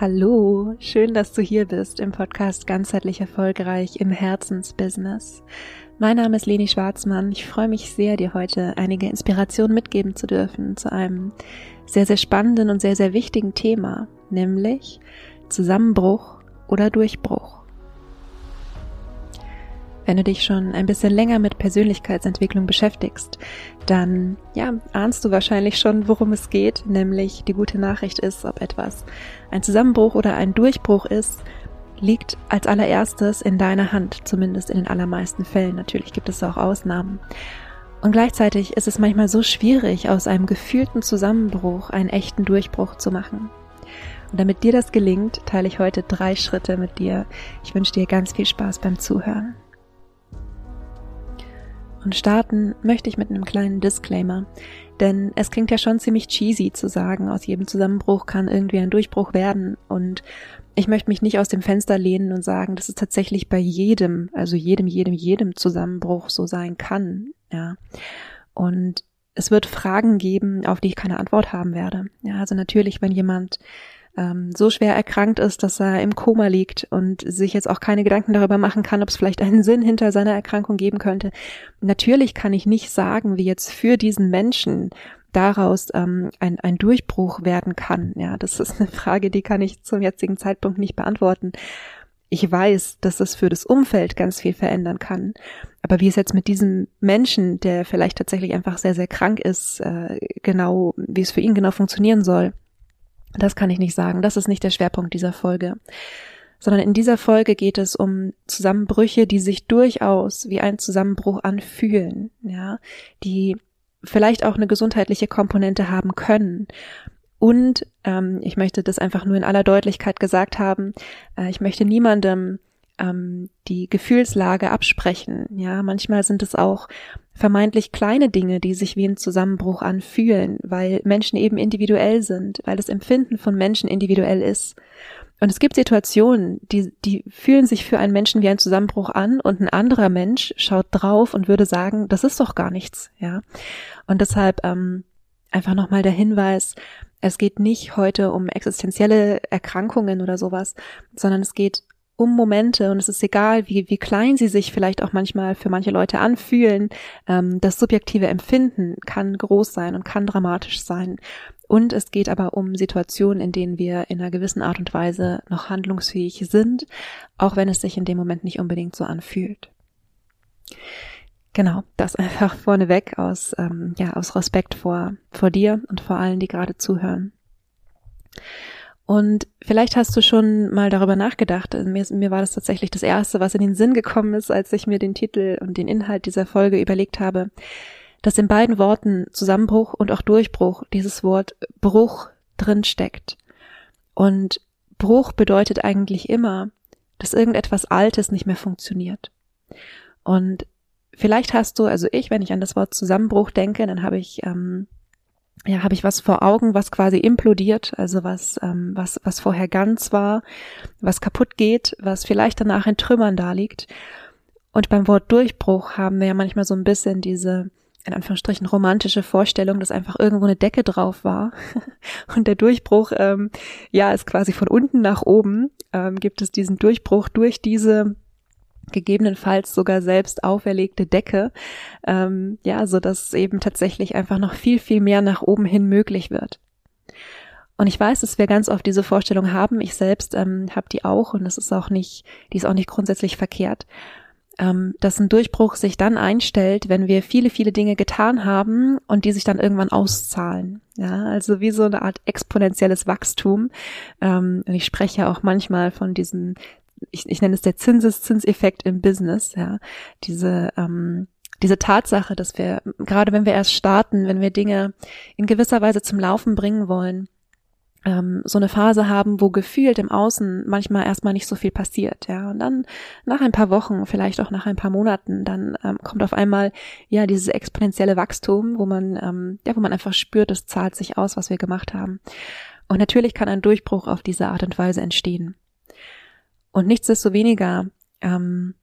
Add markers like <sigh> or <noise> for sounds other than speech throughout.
Hallo, schön, dass du hier bist im Podcast Ganzheitlich Erfolgreich im Herzensbusiness. Mein Name ist Leni Schwarzmann. Ich freue mich sehr, dir heute einige Inspirationen mitgeben zu dürfen zu einem sehr, sehr spannenden und sehr, sehr wichtigen Thema, nämlich Zusammenbruch oder Durchbruch. Wenn du dich schon ein bisschen länger mit Persönlichkeitsentwicklung beschäftigst, dann ja, ahnst du wahrscheinlich schon, worum es geht, nämlich die gute Nachricht ist, ob etwas ein Zusammenbruch oder ein Durchbruch ist, liegt als allererstes in deiner Hand, zumindest in den allermeisten Fällen. Natürlich gibt es auch Ausnahmen. Und gleichzeitig ist es manchmal so schwierig, aus einem gefühlten Zusammenbruch einen echten Durchbruch zu machen. Und damit dir das gelingt, teile ich heute drei Schritte mit dir. Ich wünsche dir ganz viel Spaß beim Zuhören. Und starten möchte ich mit einem kleinen Disclaimer. Denn es klingt ja schon ziemlich cheesy zu sagen, aus jedem Zusammenbruch kann irgendwie ein Durchbruch werden. Und ich möchte mich nicht aus dem Fenster lehnen und sagen, dass es tatsächlich bei jedem, also jedem, jedem, jedem Zusammenbruch so sein kann. Ja. Und es wird Fragen geben, auf die ich keine Antwort haben werde. Ja, also natürlich, wenn jemand ähm, so schwer erkrankt ist, dass er im Koma liegt und sich jetzt auch keine Gedanken darüber machen kann, ob es vielleicht einen <laughs> Sinn hinter seiner Erkrankung geben könnte. Natürlich kann ich nicht sagen, wie jetzt für diesen Menschen daraus ähm, ein, ein Durchbruch werden kann. Ja, das ist eine Frage, die kann ich zum jetzigen Zeitpunkt nicht beantworten. Ich weiß, dass das für das Umfeld ganz viel verändern kann. Aber wie es jetzt mit diesem Menschen, der vielleicht tatsächlich einfach sehr, sehr krank ist, äh, genau, wie es für ihn genau funktionieren soll, das kann ich nicht sagen. Das ist nicht der Schwerpunkt dieser Folge. Sondern in dieser Folge geht es um Zusammenbrüche, die sich durchaus wie ein Zusammenbruch anfühlen, ja, die vielleicht auch eine gesundheitliche Komponente haben können. Und ähm, ich möchte das einfach nur in aller Deutlichkeit gesagt haben. Äh, ich möchte niemandem ähm, die Gefühlslage absprechen. Ja, manchmal sind es auch vermeintlich kleine Dinge, die sich wie ein Zusammenbruch anfühlen, weil Menschen eben individuell sind, weil das Empfinden von Menschen individuell ist. Und es gibt Situationen, die, die fühlen sich für einen Menschen wie ein Zusammenbruch an und ein anderer Mensch schaut drauf und würde sagen, das ist doch gar nichts, ja. Und deshalb ähm, einfach nochmal der Hinweis, es geht nicht heute um existenzielle Erkrankungen oder sowas, sondern es geht um Momente und es ist egal, wie, wie klein sie sich vielleicht auch manchmal für manche Leute anfühlen. Ähm, das subjektive Empfinden kann groß sein und kann dramatisch sein. Und es geht aber um Situationen, in denen wir in einer gewissen Art und Weise noch handlungsfähig sind, auch wenn es sich in dem Moment nicht unbedingt so anfühlt. Genau, das <laughs> einfach vorneweg aus, ähm, ja, aus Respekt vor, vor dir und vor allen, die gerade zuhören. Und vielleicht hast du schon mal darüber nachgedacht. Mir, mir war das tatsächlich das Erste, was in den Sinn gekommen ist, als ich mir den Titel und den Inhalt dieser Folge überlegt habe, dass in beiden Worten Zusammenbruch und auch Durchbruch dieses Wort Bruch drin steckt. Und Bruch bedeutet eigentlich immer, dass irgendetwas Altes nicht mehr funktioniert. Und vielleicht hast du, also ich, wenn ich an das Wort Zusammenbruch denke, dann habe ich ähm, ja, habe ich was vor Augen, was quasi implodiert, also was, ähm, was, was vorher ganz war, was kaputt geht, was vielleicht danach in Trümmern da liegt. Und beim Wort Durchbruch haben wir ja manchmal so ein bisschen diese, in Anführungsstrichen, romantische Vorstellung, dass einfach irgendwo eine Decke drauf war. <laughs> Und der Durchbruch, ähm, ja, ist quasi von unten nach oben, ähm, gibt es diesen Durchbruch durch diese gegebenenfalls sogar selbst auferlegte Decke, ähm, ja, so dass eben tatsächlich einfach noch viel, viel mehr nach oben hin möglich wird. Und ich weiß, dass wir ganz oft diese Vorstellung haben. Ich selbst ähm, habe die auch und das ist auch nicht, die ist auch nicht grundsätzlich verkehrt, ähm, dass ein Durchbruch sich dann einstellt, wenn wir viele, viele Dinge getan haben und die sich dann irgendwann auszahlen. Ja, also wie so eine Art exponentielles Wachstum. Ähm, und ich spreche auch manchmal von diesen ich, ich nenne es der Zinseszinseffekt im Business, ja, diese, ähm, diese Tatsache, dass wir, gerade wenn wir erst starten, wenn wir Dinge in gewisser Weise zum Laufen bringen wollen, ähm, so eine Phase haben, wo gefühlt im Außen manchmal erstmal nicht so viel passiert, ja. Und dann nach ein paar Wochen, vielleicht auch nach ein paar Monaten, dann ähm, kommt auf einmal ja dieses exponentielle Wachstum, wo man, ähm, ja, wo man einfach spürt, es zahlt sich aus, was wir gemacht haben. Und natürlich kann ein Durchbruch auf diese Art und Weise entstehen. Und nichtsdestoweniger ähm,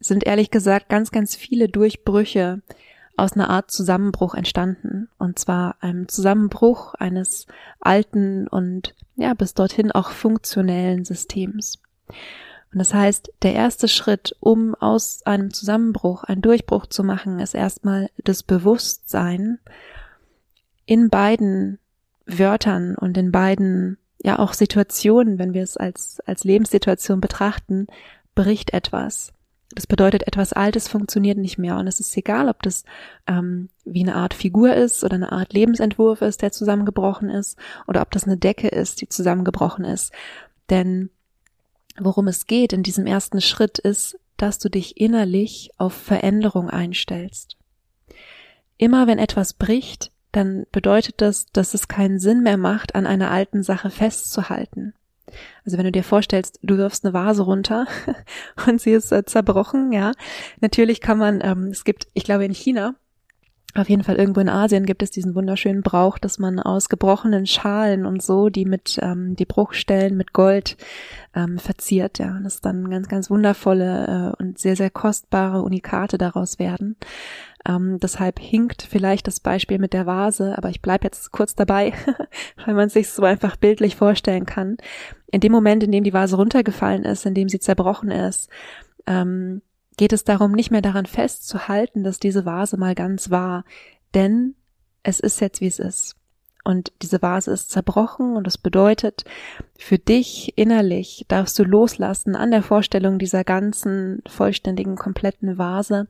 sind ehrlich gesagt ganz, ganz viele Durchbrüche aus einer Art Zusammenbruch entstanden. Und zwar einem Zusammenbruch eines alten und ja, bis dorthin auch funktionellen Systems. Und das heißt, der erste Schritt, um aus einem Zusammenbruch einen Durchbruch zu machen, ist erstmal das Bewusstsein in beiden Wörtern und in beiden, ja auch Situationen, wenn wir es als, als Lebenssituation betrachten, bricht etwas. Das bedeutet, etwas Altes funktioniert nicht mehr. Und es ist egal, ob das ähm, wie eine Art Figur ist oder eine Art Lebensentwurf ist, der zusammengebrochen ist, oder ob das eine Decke ist, die zusammengebrochen ist. Denn worum es geht in diesem ersten Schritt ist, dass du dich innerlich auf Veränderung einstellst. Immer wenn etwas bricht, dann bedeutet das, dass es keinen Sinn mehr macht, an einer alten Sache festzuhalten. Also wenn du dir vorstellst, du wirfst eine Vase runter <laughs> und sie ist äh, zerbrochen, ja. Natürlich kann man, ähm, es gibt, ich glaube in China, auf jeden Fall irgendwo in Asien gibt es diesen wunderschönen Brauch, dass man aus gebrochenen Schalen und so, die mit ähm, die Bruchstellen mit Gold ähm, verziert, ja, und das dann ganz, ganz wundervolle äh, und sehr, sehr kostbare Unikate daraus werden. Ähm, deshalb hinkt vielleicht das Beispiel mit der Vase, aber ich bleibe jetzt kurz dabei, <laughs> weil man sich so einfach bildlich vorstellen kann. In dem Moment, in dem die Vase runtergefallen ist, in dem sie zerbrochen ist, ähm, geht es darum, nicht mehr daran festzuhalten, dass diese Vase mal ganz war, denn es ist jetzt, wie es ist. Und diese Vase ist zerbrochen und das bedeutet, für dich innerlich darfst du loslassen an der Vorstellung dieser ganzen vollständigen, kompletten Vase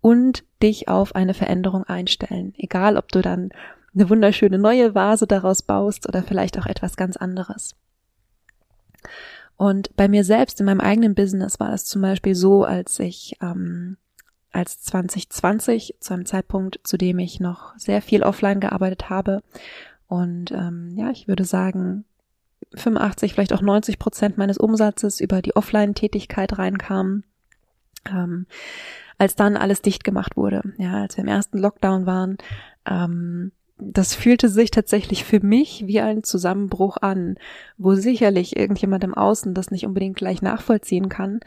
und dich auf eine Veränderung einstellen. Egal, ob du dann eine wunderschöne neue Vase daraus baust oder vielleicht auch etwas ganz anderes. Und bei mir selbst in meinem eigenen Business war das zum Beispiel so, als ich ähm, als 2020 zu einem Zeitpunkt, zu dem ich noch sehr viel offline gearbeitet habe und ähm, ja, ich würde sagen 85, vielleicht auch 90 Prozent meines Umsatzes über die Offline-Tätigkeit reinkam. Ähm, als dann alles dicht gemacht wurde, ja, als wir im ersten Lockdown waren, ähm, das fühlte sich tatsächlich für mich wie ein Zusammenbruch an, wo sicherlich irgendjemand im Außen das nicht unbedingt gleich nachvollziehen kann.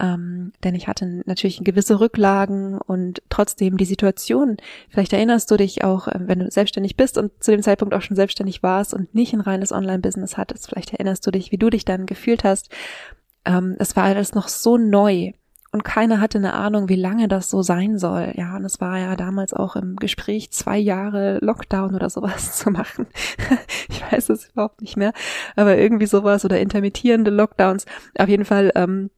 Ähm, denn ich hatte natürlich gewisse Rücklagen und trotzdem die Situation. Vielleicht erinnerst du dich auch, äh, wenn du selbstständig bist und zu dem Zeitpunkt auch schon selbstständig warst und nicht ein reines Online-Business hattest. Vielleicht erinnerst du dich, wie du dich dann gefühlt hast. Ähm, es war alles noch so neu und keiner hatte eine Ahnung, wie lange das so sein soll. Ja, und es war ja damals auch im Gespräch, zwei Jahre Lockdown oder sowas <laughs> zu machen. ich weiß es überhaupt nicht mehr, aber irgendwie sowas oder intermittierende Lockdowns. Auf jeden Fall, ähm,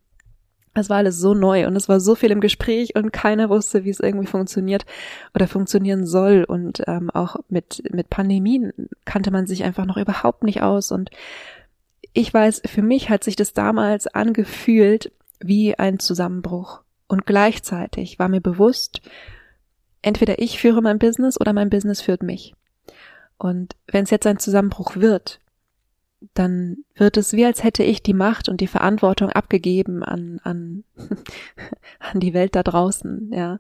es war alles so neu und es war so viel im Gespräch und keiner wusste, wie es irgendwie funktioniert oder funktionieren soll. Und ähm, auch mit, mit Pandemien kannte man sich einfach noch überhaupt nicht aus. Und ich weiß, für mich hat sich das damals angefühlt, wie ein Zusammenbruch. Und gleichzeitig war mir bewusst, entweder ich führe mein Business oder mein Business führt mich. Und wenn es jetzt ein Zusammenbruch wird, dann wird es wie als hätte ich die Macht und die Verantwortung abgegeben an an <laughs> an die Welt da draußen. Ja,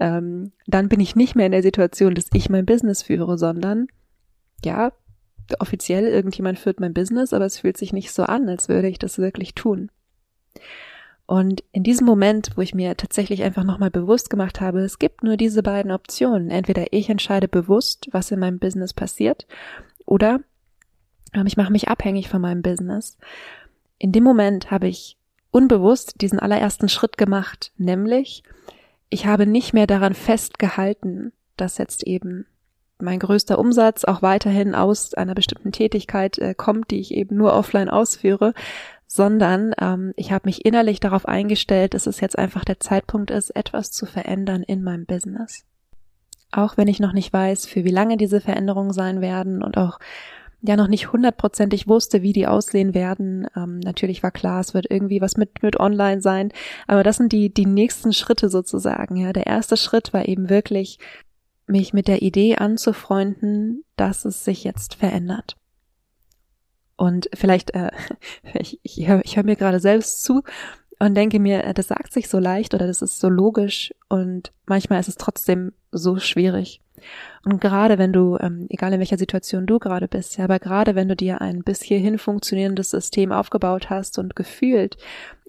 ähm, dann bin ich nicht mehr in der Situation, dass ich mein Business führe, sondern ja offiziell irgendjemand führt mein Business, aber es fühlt sich nicht so an, als würde ich das wirklich tun. Und in diesem Moment, wo ich mir tatsächlich einfach nochmal bewusst gemacht habe, es gibt nur diese beiden Optionen. Entweder ich entscheide bewusst, was in meinem Business passiert, oder ich mache mich abhängig von meinem Business. In dem Moment habe ich unbewusst diesen allerersten Schritt gemacht, nämlich ich habe nicht mehr daran festgehalten, dass jetzt eben mein größter Umsatz auch weiterhin aus einer bestimmten Tätigkeit äh, kommt, die ich eben nur offline ausführe, sondern ähm, ich habe mich innerlich darauf eingestellt, dass es jetzt einfach der Zeitpunkt ist, etwas zu verändern in meinem Business. Auch wenn ich noch nicht weiß, für wie lange diese Veränderungen sein werden und auch ja noch nicht hundertprozentig wusste, wie die aussehen werden. Ähm, natürlich war klar, es wird irgendwie was mit mit Online sein, aber das sind die die nächsten Schritte sozusagen. Ja, der erste Schritt war eben wirklich mich mit der Idee anzufreunden, dass es sich jetzt verändert. Und vielleicht, äh, <laughs> ich, ich höre hör mir gerade selbst zu und denke mir, äh, das sagt sich so leicht oder das ist so logisch und manchmal ist es trotzdem so schwierig. Und gerade wenn du, ähm, egal in welcher Situation du gerade bist, ja, aber gerade wenn du dir ein bis hierhin funktionierendes System aufgebaut hast und gefühlt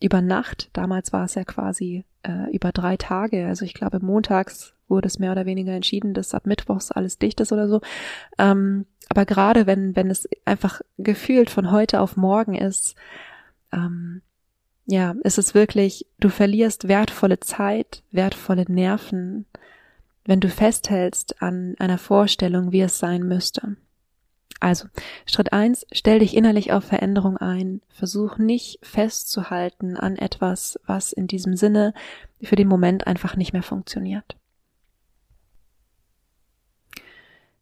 über Nacht, damals war es ja quasi äh, über drei Tage, also ich glaube montags wurde es mehr oder weniger entschieden, dass ab Mittwochs alles dicht ist oder so. Ähm, aber gerade wenn, wenn es einfach gefühlt von heute auf morgen ist, ähm, ja, ist es wirklich, du verlierst wertvolle Zeit, wertvolle Nerven, wenn du festhältst an einer Vorstellung, wie es sein müsste. Also, Schritt eins: stell dich innerlich auf Veränderung ein. Versuch nicht festzuhalten an etwas, was in diesem Sinne für den Moment einfach nicht mehr funktioniert.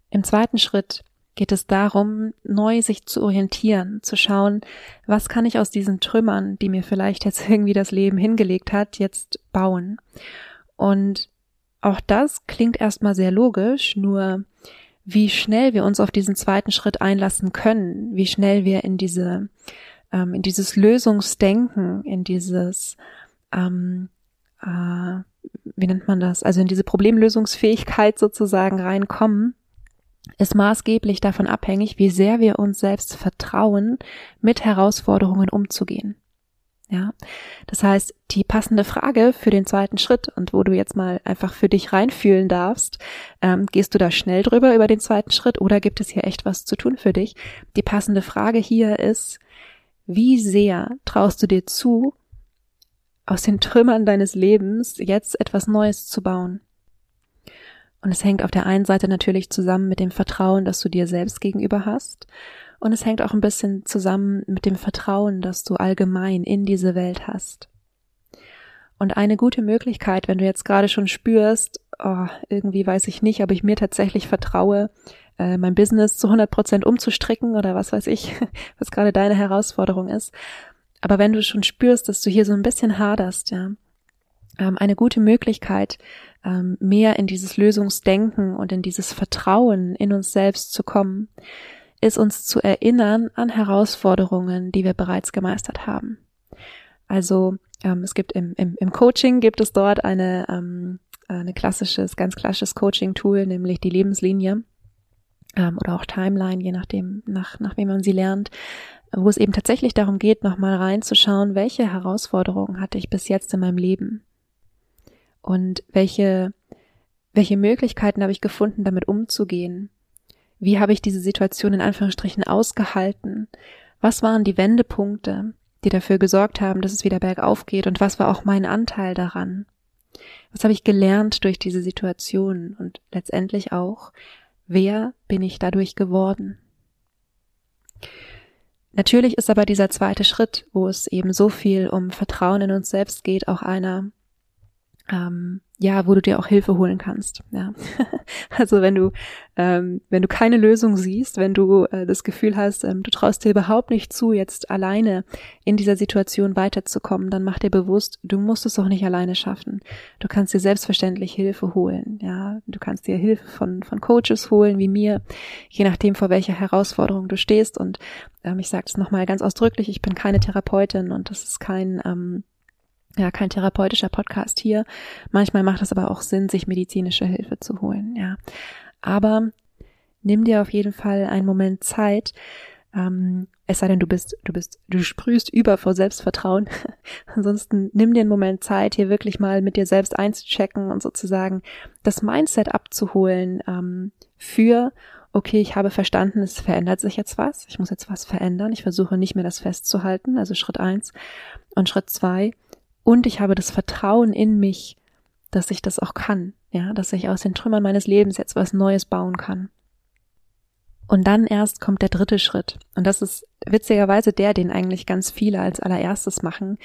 Im zweiten Schritt geht es darum, neu sich zu orientieren, zu schauen, was kann ich aus diesen Trümmern, die mir vielleicht jetzt <laughs> irgendwie das Leben hingelegt hat, jetzt bauen. Und auch das klingt erstmal sehr logisch, nur wie schnell wir uns auf diesen zweiten Schritt einlassen können, wie schnell wir in diese, ähm, in dieses Lösungsdenken, in dieses, ähm, äh, wie nennt man das, also in diese Problemlösungsfähigkeit sozusagen reinkommen, ist maßgeblich davon abhängig, wie sehr wir uns selbst vertrauen, mit Herausforderungen umzugehen. Ja, das heißt, die passende Frage für den zweiten Schritt und wo du jetzt mal einfach für dich reinfühlen darfst, ähm, gehst du da schnell drüber über den zweiten Schritt oder gibt es hier echt was zu tun für dich? Die passende Frage hier ist, wie sehr traust du dir zu, aus den Trümmern deines Lebens jetzt etwas Neues zu bauen? Und es hängt auf der einen Seite natürlich zusammen mit dem Vertrauen, das du dir selbst gegenüber hast. Und es hängt auch ein bisschen zusammen mit dem Vertrauen, das du allgemein in diese Welt hast. Und eine gute Möglichkeit, wenn du jetzt gerade schon spürst, oh, irgendwie weiß ich nicht, ob ich mir tatsächlich vertraue, äh, mein Business zu 100 Prozent umzustricken oder was weiß ich, <laughs> was gerade deine Herausforderung ist. Aber wenn du schon spürst, dass du hier so ein bisschen haderst, ja, ähm, eine gute Möglichkeit, ähm, mehr in dieses Lösungsdenken und in dieses Vertrauen in uns selbst zu kommen, ist uns zu erinnern an Herausforderungen, die wir bereits gemeistert haben. Also ähm, es gibt im, im, im Coaching gibt es dort eine, ähm, eine klassisches, ganz klassisches Coaching-Tool, nämlich die Lebenslinie ähm, oder auch Timeline, je nachdem, nach, nach wem man sie lernt, wo es eben tatsächlich darum geht, nochmal reinzuschauen, welche Herausforderungen hatte ich bis jetzt in meinem Leben und welche, welche Möglichkeiten habe ich gefunden, damit umzugehen? Wie habe ich diese Situation in Anführungsstrichen ausgehalten? Was waren die Wendepunkte, die dafür gesorgt haben, dass es wieder bergauf geht? Und was war auch mein Anteil daran? Was habe ich gelernt durch diese Situation? Und letztendlich auch, wer bin ich dadurch geworden? Natürlich ist aber dieser zweite Schritt, wo es eben so viel um Vertrauen in uns selbst geht, auch einer, ähm, ja, wo du dir auch Hilfe holen kannst. Ja. <laughs> also wenn du, ähm, wenn du keine Lösung siehst, wenn du äh, das Gefühl hast, ähm, du traust dir überhaupt nicht zu, jetzt alleine in dieser Situation weiterzukommen, dann mach dir bewusst, du musst es auch nicht alleine schaffen. Du kannst dir selbstverständlich Hilfe holen. Ja, du kannst dir Hilfe von von Coaches holen, wie mir, je nachdem vor welcher Herausforderung du stehst. Und ähm, ich sage es nochmal ganz ausdrücklich: Ich bin keine Therapeutin und das ist kein ähm, ja, kein therapeutischer Podcast hier. Manchmal macht es aber auch Sinn, sich medizinische Hilfe zu holen, ja. Aber nimm dir auf jeden Fall einen Moment Zeit, ähm, es sei denn, du bist, du bist, du sprühst über vor Selbstvertrauen. <laughs> Ansonsten nimm dir einen Moment Zeit, hier wirklich mal mit dir selbst einzuchecken und sozusagen das Mindset abzuholen ähm, für, okay, ich habe verstanden, es verändert sich jetzt was, ich muss jetzt was verändern, ich versuche nicht mehr das festzuhalten, also Schritt eins. Und Schritt zwei, und ich habe das Vertrauen in mich, dass ich das auch kann, ja, dass ich aus den Trümmern meines Lebens jetzt was Neues bauen kann. Und dann erst kommt der dritte Schritt. Und das ist witzigerweise der, den eigentlich ganz viele als allererstes machen.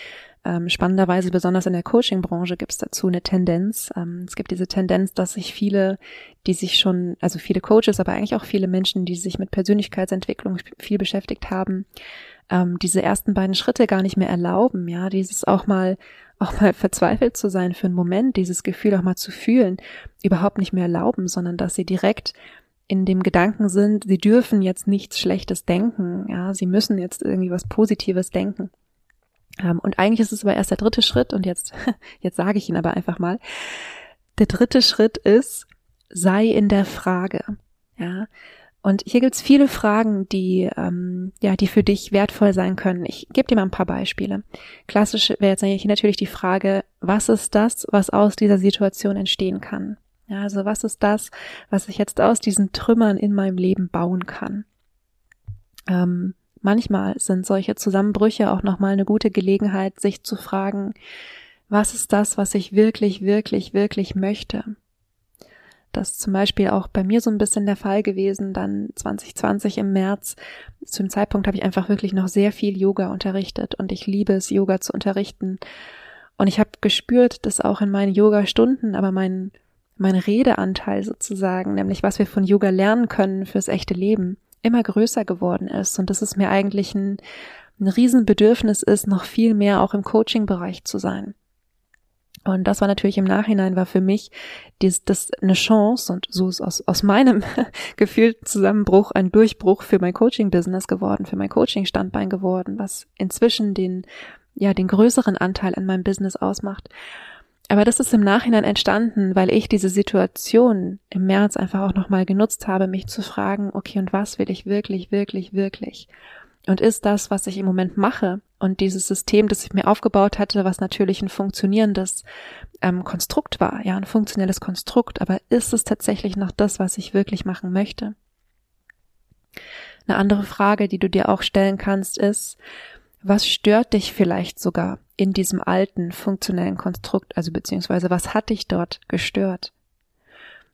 Ähm, spannenderweise, besonders in der Coaching-Branche, gibt es dazu eine Tendenz. Ähm, es gibt diese Tendenz, dass sich viele, die sich schon, also viele Coaches, aber eigentlich auch viele Menschen, die sich mit Persönlichkeitsentwicklung viel beschäftigt haben, ähm, diese ersten beiden Schritte gar nicht mehr erlauben, ja, dieses auch mal auch mal verzweifelt zu sein für einen Moment, dieses Gefühl auch mal zu fühlen, überhaupt nicht mehr erlauben, sondern dass sie direkt in dem Gedanken sind, sie dürfen jetzt nichts Schlechtes denken, ja, sie müssen jetzt irgendwie was Positives denken. Ähm, und eigentlich ist es aber erst der dritte Schritt und jetzt, <laughs> jetzt sage ich ihn aber einfach mal. Der dritte Schritt ist, sei in der Frage, ja. Und hier gibt's viele Fragen, die ähm, ja, die für dich wertvoll sein können. Ich gebe dir mal ein paar Beispiele. Klassisch wäre jetzt eigentlich natürlich die Frage, was ist das, was aus dieser Situation entstehen kann? Ja, also was ist das, was ich jetzt aus diesen Trümmern in meinem Leben bauen kann? Ähm, manchmal sind solche Zusammenbrüche auch nochmal eine gute Gelegenheit, sich zu fragen, was ist das, was ich wirklich, wirklich, wirklich möchte? Das ist zum Beispiel auch bei mir so ein bisschen der Fall gewesen, dann 2020 im März. Zu dem Zeitpunkt habe ich einfach wirklich noch sehr viel Yoga unterrichtet und ich liebe es, Yoga zu unterrichten. Und ich habe gespürt, dass auch in meinen Yoga-Stunden, aber mein, mein Redeanteil sozusagen, nämlich was wir von Yoga lernen können fürs echte Leben, immer größer geworden ist und dass es mir eigentlich ein, ein Riesenbedürfnis ist, noch viel mehr auch im Coaching-Bereich zu sein. Und das war natürlich im Nachhinein war für mich dies, das eine Chance und so ist aus, aus meinem <laughs> gefühlten Zusammenbruch ein Durchbruch für mein Coaching-Business geworden, für mein Coaching-Standbein geworden, was inzwischen den, ja, den größeren Anteil an meinem Business ausmacht. Aber das ist im Nachhinein entstanden, weil ich diese Situation im März einfach auch nochmal genutzt habe, mich zu fragen, okay, und was will ich wirklich, wirklich, wirklich? Und ist das, was ich im Moment mache und dieses System, das ich mir aufgebaut hatte, was natürlich ein funktionierendes ähm, Konstrukt war, ja, ein funktionelles Konstrukt, aber ist es tatsächlich noch das, was ich wirklich machen möchte? Eine andere Frage, die du dir auch stellen kannst, ist, was stört dich vielleicht sogar in diesem alten funktionellen Konstrukt, also beziehungsweise was hat dich dort gestört?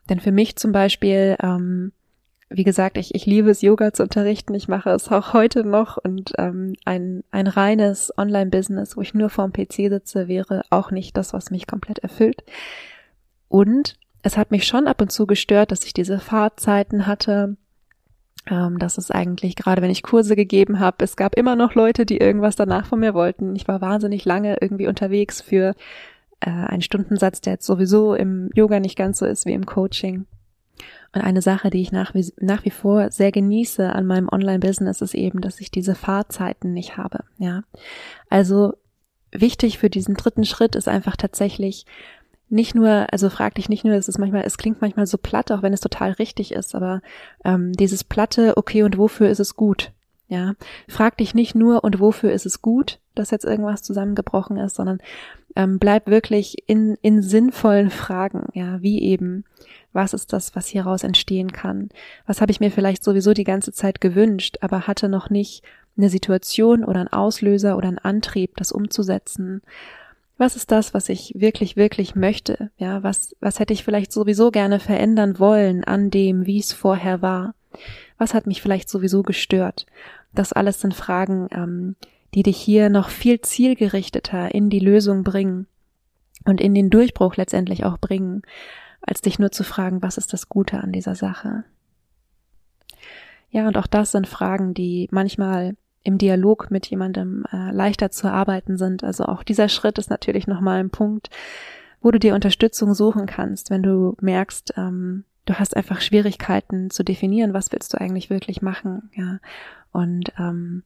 Denn für mich zum Beispiel, ähm, wie gesagt, ich, ich liebe es, Yoga zu unterrichten. Ich mache es auch heute noch und ähm, ein, ein reines Online-Business, wo ich nur vorm PC sitze, wäre auch nicht das, was mich komplett erfüllt. Und es hat mich schon ab und zu gestört, dass ich diese Fahrzeiten hatte, ähm, das ist eigentlich gerade, wenn ich Kurse gegeben habe, es gab immer noch Leute, die irgendwas danach von mir wollten. Ich war wahnsinnig lange irgendwie unterwegs für äh, einen Stundensatz, der jetzt sowieso im Yoga nicht ganz so ist wie im Coaching. Und eine Sache, die ich nach wie, nach wie vor sehr genieße an meinem Online-Business, ist eben, dass ich diese Fahrzeiten nicht habe. Ja, also wichtig für diesen dritten Schritt ist einfach tatsächlich nicht nur, also frag dich nicht nur, es ist manchmal, es klingt manchmal so platt, auch wenn es total richtig ist, aber ähm, dieses platte, okay, und wofür ist es gut? Ja, frag dich nicht nur, und wofür ist es gut, dass jetzt irgendwas zusammengebrochen ist, sondern ähm, bleib wirklich in, in sinnvollen Fragen, ja, wie eben, was ist das, was hieraus entstehen kann? Was habe ich mir vielleicht sowieso die ganze Zeit gewünscht, aber hatte noch nicht eine Situation oder einen Auslöser oder einen Antrieb, das umzusetzen? was ist das, was ich wirklich, wirklich möchte? Ja, was, was hätte ich vielleicht sowieso gerne verändern wollen an dem, wie es vorher war? Was hat mich vielleicht sowieso gestört? Das alles sind Fragen, ähm, die dich hier noch viel zielgerichteter in die Lösung bringen und in den Durchbruch letztendlich auch bringen, als dich nur zu fragen, was ist das Gute an dieser Sache? Ja, und auch das sind Fragen, die manchmal im Dialog mit jemandem äh, leichter zu arbeiten sind. Also auch dieser Schritt ist natürlich nochmal ein Punkt, wo du dir Unterstützung suchen kannst, wenn du merkst, ähm, du hast einfach Schwierigkeiten zu definieren, was willst du eigentlich wirklich machen, ja. Und ähm,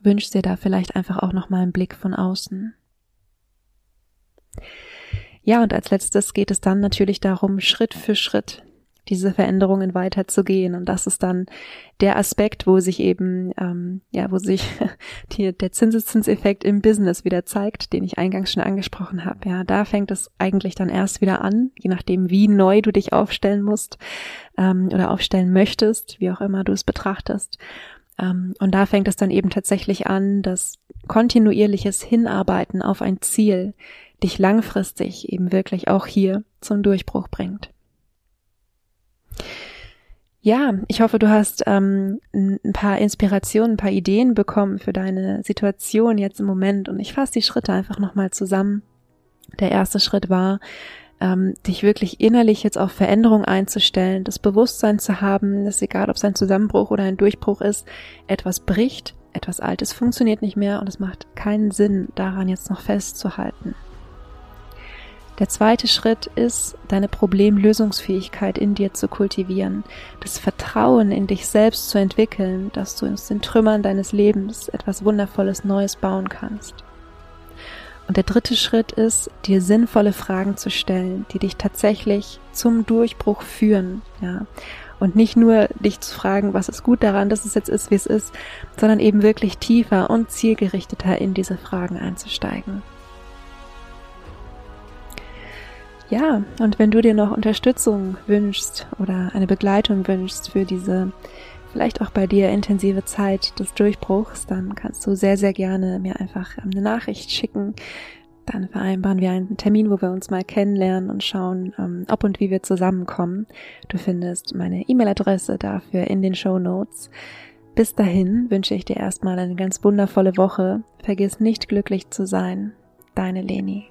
wünschst dir da vielleicht einfach auch nochmal einen Blick von außen. Ja, und als letztes geht es dann natürlich darum, Schritt für Schritt diese Veränderungen weiterzugehen. Und das ist dann der Aspekt, wo sich eben, ähm, ja, wo sich <laughs> die, der Zinseszinseffekt im Business wieder zeigt, den ich eingangs schon angesprochen habe. Ja, da fängt es eigentlich dann erst wieder an, je nachdem, wie neu du dich aufstellen musst ähm, oder aufstellen möchtest, wie auch immer du es betrachtest. Ähm, und da fängt es dann eben tatsächlich an, dass kontinuierliches Hinarbeiten auf ein Ziel dich langfristig eben wirklich auch hier zum Durchbruch bringt. Ja, ich hoffe, du hast ähm, ein paar Inspirationen, ein paar Ideen bekommen für deine Situation jetzt im Moment. Und ich fasse die Schritte einfach nochmal zusammen. Der erste Schritt war, ähm, dich wirklich innerlich jetzt auf Veränderung einzustellen, das Bewusstsein zu haben, dass egal, ob es ein Zusammenbruch oder ein Durchbruch ist, etwas bricht, etwas Altes funktioniert nicht mehr und es macht keinen Sinn, daran jetzt noch festzuhalten. Der zweite Schritt ist, deine Problemlösungsfähigkeit in dir zu kultivieren, das Vertrauen in dich selbst zu entwickeln, dass du aus den Trümmern deines Lebens etwas Wundervolles Neues bauen kannst. Und der dritte Schritt ist, dir sinnvolle Fragen zu stellen, die dich tatsächlich zum Durchbruch führen, ja. Und nicht nur dich zu fragen, was ist gut daran, dass es jetzt ist, wie es ist, sondern eben wirklich tiefer und zielgerichteter in diese Fragen einzusteigen. Ja, und wenn du dir noch Unterstützung wünschst oder eine Begleitung wünschst für diese vielleicht auch bei dir intensive Zeit des Durchbruchs, dann kannst du sehr, sehr gerne mir einfach eine Nachricht schicken. Dann vereinbaren wir einen Termin, wo wir uns mal kennenlernen und schauen, ähm, ob und wie wir zusammenkommen. Du findest meine E-Mail-Adresse dafür in den Show Notes. Bis dahin wünsche ich dir erstmal eine ganz wundervolle Woche. Vergiss nicht glücklich zu sein. Deine Leni.